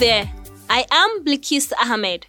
There. I am Blikis Ahmed.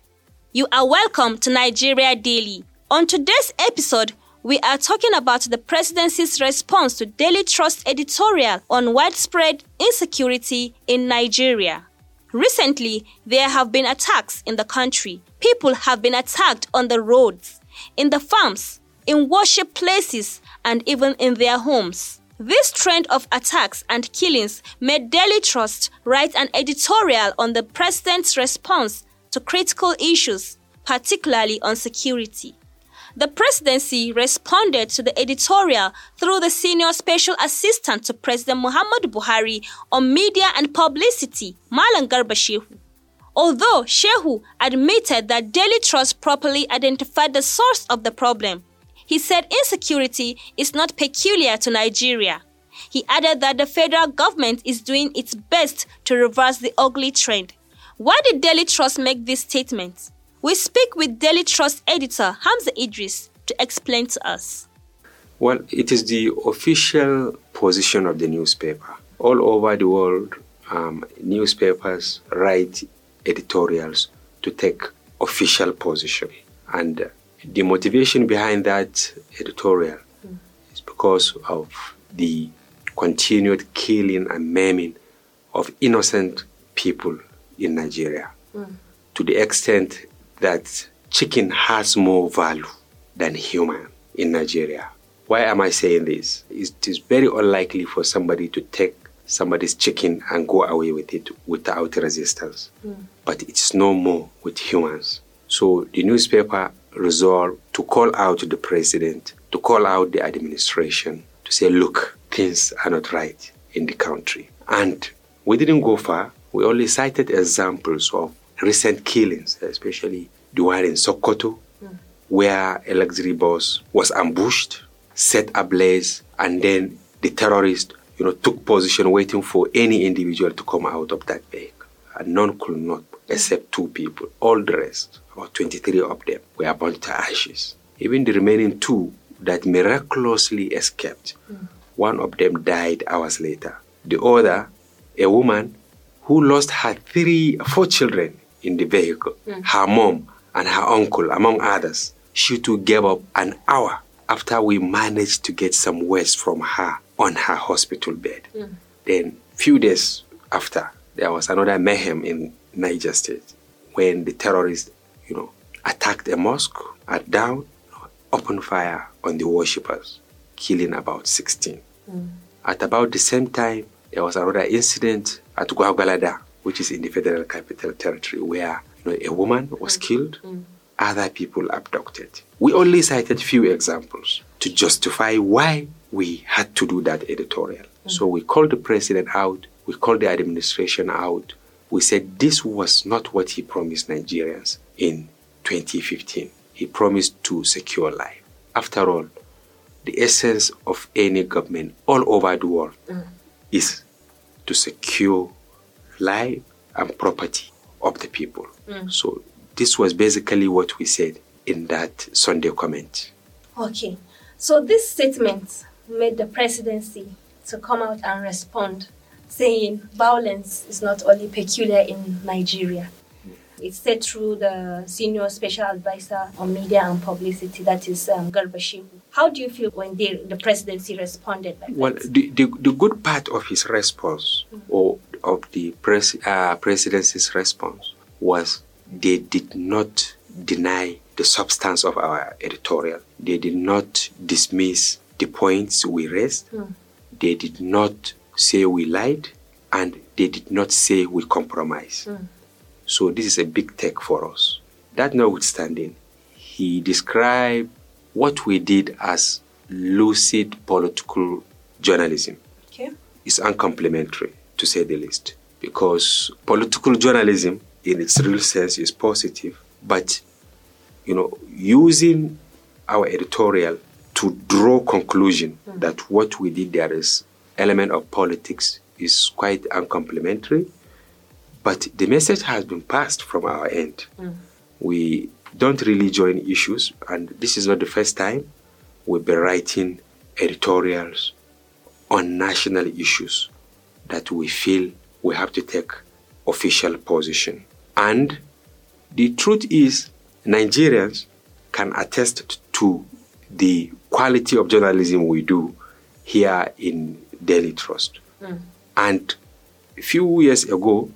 You are welcome to Nigeria Daily. On today's episode, we are talking about the presidency's response to Daily Trust editorial on widespread insecurity in Nigeria. Recently, there have been attacks in the country. People have been attacked on the roads, in the farms, in worship places, and even in their homes. This trend of attacks and killings made Daily Trust write an editorial on the president's response to critical issues, particularly on security. The presidency responded to the editorial through the senior special assistant to President Muhammadu Buhari on media and publicity, Malam Garba Shehu. Although Shehu admitted that Daily Trust properly identified the source of the problem, he said insecurity is not peculiar to Nigeria. He added that the federal government is doing its best to reverse the ugly trend. Why did Daily Trust make this statement? We speak with Daily Trust editor Hamza Idris to explain to us. Well, it is the official position of the newspaper. All over the world, um, newspapers write editorials to take official position. And the motivation behind that editorial mm. is because of the continued killing and maiming of innocent people in Nigeria mm. to the extent that chicken has more value than human in Nigeria. Why am I saying this? It is very unlikely for somebody to take somebody's chicken and go away with it without resistance. Mm. But it's no more with humans. So the newspaper resolved to call out the president, to call out the administration, to say, look, things are not right in the country. And we didn't go far. We only cited examples of recent killings, especially the one in Sokoto, mm. where a luxury bus was ambushed, set ablaze, and then the terrorists, you know, took position waiting for any individual to come out of that vehicle. And none could not, except two people. All the rest, about 23 of them, were burnt to ashes. Even the remaining two that miraculously escaped, mm. one of them died hours later. The other, a woman who lost her three, four children in the vehicle, mm. her mom and her uncle, among others. She too gave up an hour after we managed to get some words from her on her hospital bed. Mm. Then, few days after, there was another mayhem in Niger State when the terrorists, you know, attacked a mosque at down, opened fire on the worshippers, killing about 16. Mm. At about the same time, there was another incident at Gwagwalada, which is in the Federal Capital Territory, where you know, a woman was mm. killed, mm. other people abducted. We only cited few examples to justify why we had to do that editorial. Mm. So we called the president out, we called the administration out. We said this was not what he promised Nigerians in 2015. He promised to secure life. After all, the essence of any government all over the world mm. is to secure life and property of the people. Mm. So this was basically what we said in that Sunday comment. Okay. So this statement made the presidency to come out and respond saying violence is not only peculiar in Nigeria. It's said through the senior special advisor on media and publicity, that is um, Garba Shehu. How do you feel when the, the presidency responded like well, the, the, the good part of his response, mm-hmm. or of the pres- uh, presidency's response, was they did not deny the substance of our editorial. They did not dismiss the points we raised. Mm. They did not say we lied, and they did not say we compromised. Mm. So this is a big take for us. That notwithstanding, he described what we did as lucid political journalism. Okay. It's uncomplimentary, to say the least, because political journalism in its real sense is positive, but you know, using our editorial to draw conclusion mm. that what we did there is element of politics is quite uncomplimentary. But the message has been passed from our end. Mm. We don't really join issues, and this is not the first time we've been writing editorials on national issues that we feel we have to take official position. And the truth is, Nigerians can attest to the quality of journalism we do here in Daily Trust. Mm. And a few years ago,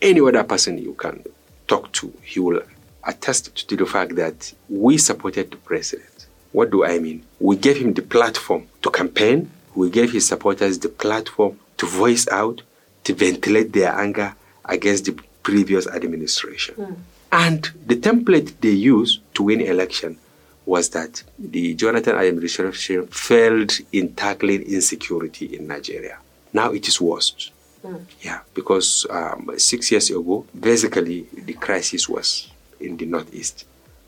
any other person you can talk to, he will attest to the fact that we supported the president. What do I mean? We gave him the platform to campaign, we gave his supporters the platform to voice out, to ventilate their anger against the previous administration. Mm. And the template they use to win election was that the Jonathan administration failed in tackling insecurity in Nigeria. Now it is worse. Mm. Yeah, because um, six years ago, basically the crisis was in the northeast.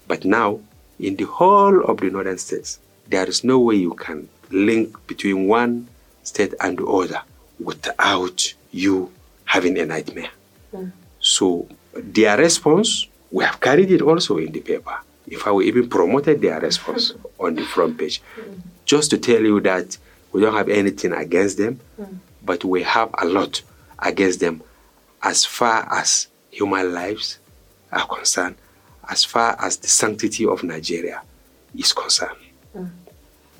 But now, in the whole of the northern states, there is no way you can link between one state and the other without you having a nightmare. Mm. So their response, we have carried it also in the paper. In I we even promoted their response on the front page, just to tell you that we don't have anything against them, but we have a lot against them as far as human lives are concerned, as far as the sanctity of Nigeria is concerned.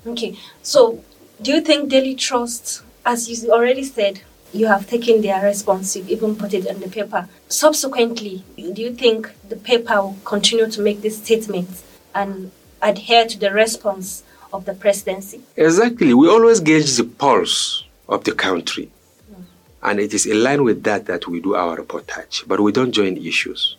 Okay, so do you think Daily Trust, as you already said, you have taken their response, you've even put it on the paper. Subsequently, do you think the paper will continue to make these statements and adhere to the response of the presidency? Exactly. We always gauge the pulse of the country. Mm. And it is in line with that that we do our reportage, but we don't join issues.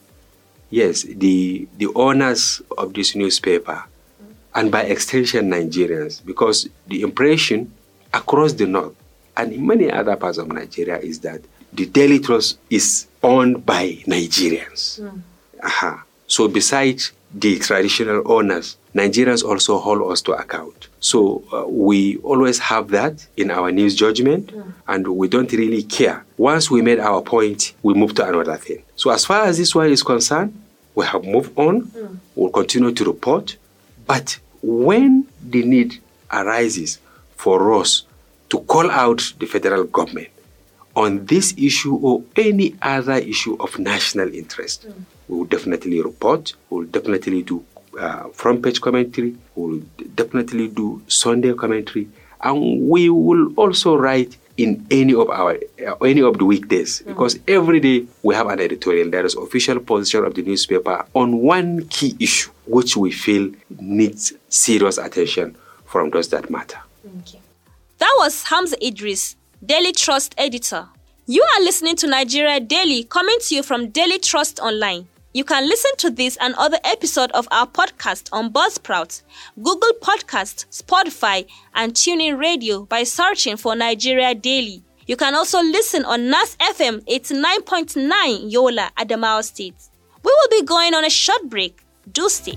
Yes, the, the owners of this newspaper, mm. and by extension Nigerians, because the impression across the north and in many other parts of Nigeria is that the Daily Trust is owned by Nigerians. Mm. Uh-huh. So besides the traditional owners, Nigerians also hold us to account. So uh, we always have that in our news judgment, mm. and we don't really care. Once we made our point, we move to another thing. So as far as this one is concerned, we have moved on. Mm. We'll continue to report. But when the need arises for us to call out the federal government on this issue or any other issue of national interest. Mm. We will definitely report, we will definitely do uh, front page commentary, we will definitely do Sunday commentary, and we will also write in any of our uh, any of the weekdays mm. because every day we have an editorial that is official position of the newspaper on one key issue which we feel needs serious attention from those that matter. Okay. That was Hamza Idris, Daily Trust editor. You are listening to Nigeria Daily coming to you from Daily Trust Online. You can listen to this and other episodes of our podcast on Buzzsprout, Google Podcast, Spotify, and TuneIn Radio by searching for Nigeria Daily. You can also listen on NAS FM 89.9 Yola, Adamawa State. We will be going on a short break. Do stay.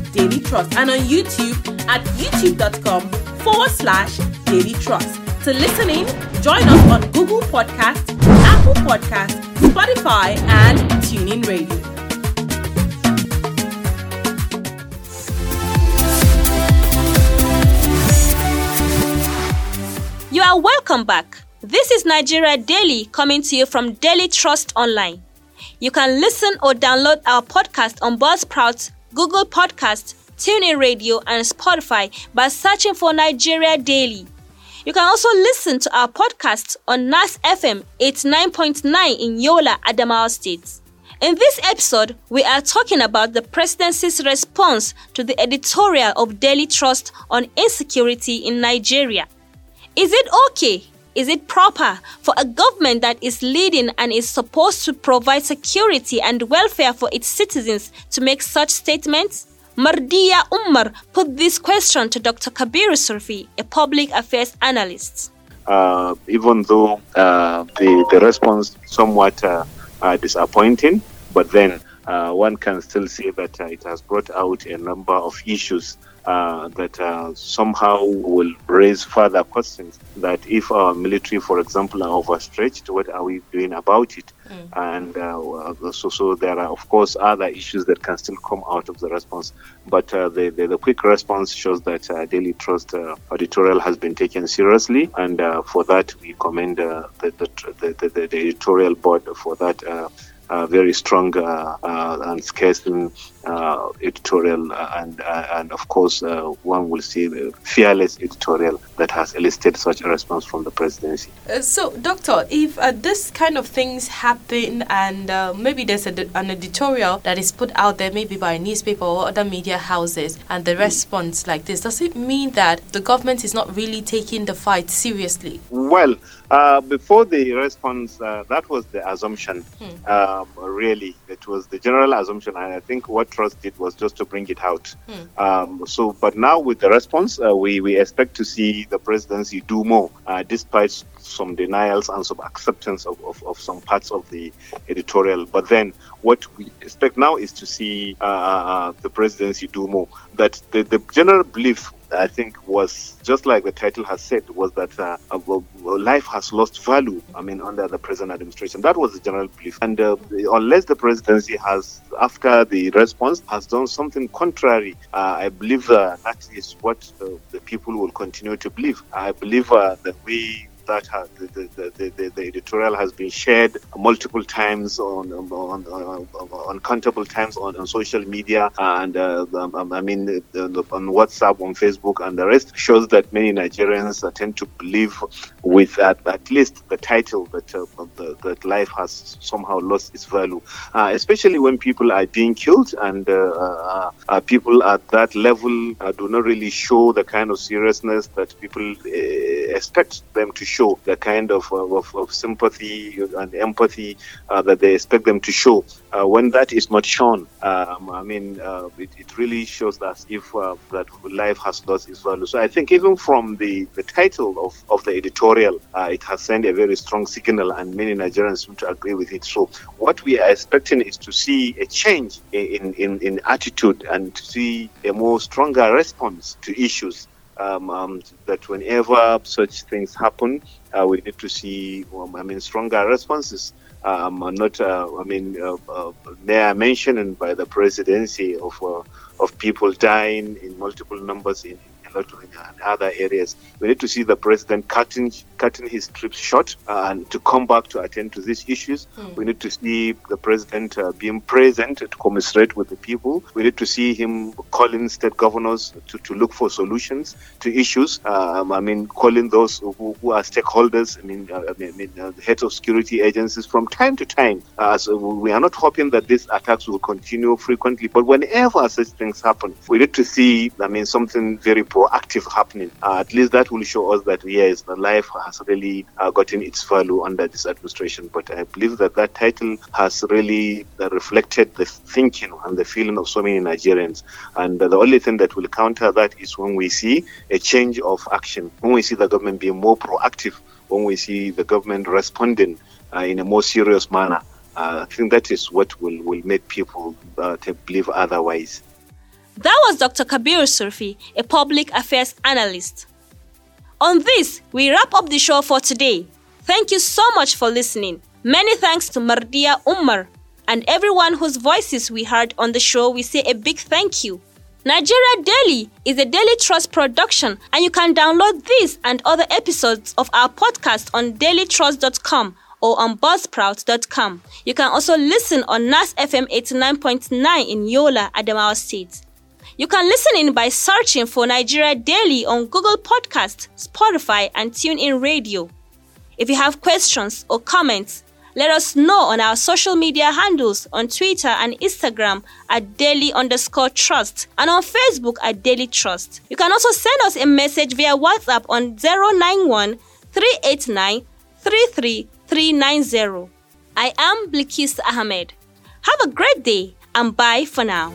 Daily Trust, and on YouTube at youtube.com forward slash Daily Trust. To listen in, join us on Google Podcast, Apple Podcast, Spotify, and TuneIn Radio. You are welcome back. This is Nigeria Daily coming to you from Daily Trust Online. You can listen or download our podcast on Buzzsprout, Google Podcast, TuneIn Radio, and Spotify by searching for Nigeria Daily. You can also listen to our podcast on NAS FM 89.9 in Yola, Adamawa State. In this episode, we are talking about the presidency's response to the editorial of Daily Trust on insecurity in Nigeria. Is it okay? Is it proper for a government that is leading and is supposed to provide security and welfare for its citizens to make such statements? Mardia Umar put this question to Dr. Kabir Sufi, a public affairs analyst. uh, even though uh, the, the response somewhat uh, uh, disappointing, but then uh, one can still say that it has brought out a number of issues uh, that uh, somehow will raise further questions that if our military, for example, are overstretched, what are we doing about it? Mm. And uh, so, so there are, of course, other issues that can still come out of the response. But uh, the, the, the, quick response shows that uh, Daily Trust editorial has been taken seriously, and for that we commend the, the, the, the, editorial board for that uh, very strong uh, uh, and scarcely uh, editorial, and uh, and of course one will see the fearless editorial that has elicited such a response from the presidency. so, doctor, if this kind of things happen, and maybe there's a, an editorial that is put out there, maybe by a newspaper or other media houses, and the response like this, does it mean that the government is not really taking the fight seriously? Well, before the response, that was the assumption. Hmm. Um, really, it was the general assumption, and I think what Trust did was just to bring it out. Hmm. Um, so, but now with the response, uh, we, we expect to see the presidency do more, uh, despite some denials and some acceptance of, of, of, some parts of the editorial. But then what we expect now is to see uh, uh the presidency do more. That the, the general belief I think was just like the title has said was that uh, life has lost value. I mean, under the present administration, that was the general belief. And uh, unless the presidency has, after the response, has done something contrary, uh, I believe uh, that is what the people will continue to believe. I believe uh, that we that the, the, the, the, editorial has been shared multiple times on on, on, on countable times on, on social media and uh, um, um I mean on WhatsApp, on Facebook, and the rest shows that many Nigerians tend to believe with at, at least the title that uh, the, that life has somehow lost its value, uh, especially when people are being killed and uh, uh, uh, people at that level do not really show the kind of seriousness that people expect them to show the kind of, of, of sympathy and empathy uh, that they expect them to show. Uh, when that is not shown, um, I mean, uh, it, it, really shows that if uh, that life has lost its value. So I think even from the, the title of, of the editorial, uh, it has sent a very strong signal, and many Nigerians seem to agree with it. So what we are expecting is to see a change in, in, in attitude and to see a more stronger response to issues um, um, that whenever such things happen, uh, we need to see, um, I mean, stronger responses. Um, not, uh, I mean, uh, uh, mentioned by the presidency of uh, of people dying in multiple numbers in, and other areas. We need to see the president cutting cutting his trips short uh, and to come back to attend to these issues. Mm. We need to see the president uh, being present to commiserate with the people. We need to see him calling state governors to, to look for solutions to issues. Um, I mean, calling those who, who are stakeholders, I mean, uh, I mean uh, heads of security agencies from time to time. Uh, so we are not hoping that these attacks will continue frequently, but whenever such things happen, we need to see, I mean, something very proactive happening. Uh, at least that will show us that yes, the life has really uh, gotten its value under this administration. But I believe that that title has really uh, reflected the thinking and the feeling of so many Nigerians. And the only thing that will counter that is when we see a change of action, when we see the government being more proactive, when we see the government responding uh, in a more serious manner. Uh, I think that is what will, will make people uh, believe otherwise. That was Dr. Kabir Sufi, a public affairs analyst. On this, we wrap up the show for today. Thank you so much for listening. Many thanks to Mardia Umar and everyone whose voices we heard on the show. We say a big thank you. Nigeria Daily is a Daily Trust production, and you can download this and other episodes of our podcast on dailytrust.com or on buzzsprout.com. You can also listen on NAS FM 89.9 in Yola, Adamawa State. You can listen in by searching for Nigeria Daily on Google Podcast, Spotify, and TuneIn Radio. If you have questions or comments, let us know on our social media handles on Twitter and Instagram at daily underscore trust and on Facebook at daily trust. You can also send us a message via WhatsApp on 091 389 33390. I am Blikis Ahmed. Have a great day and bye for now.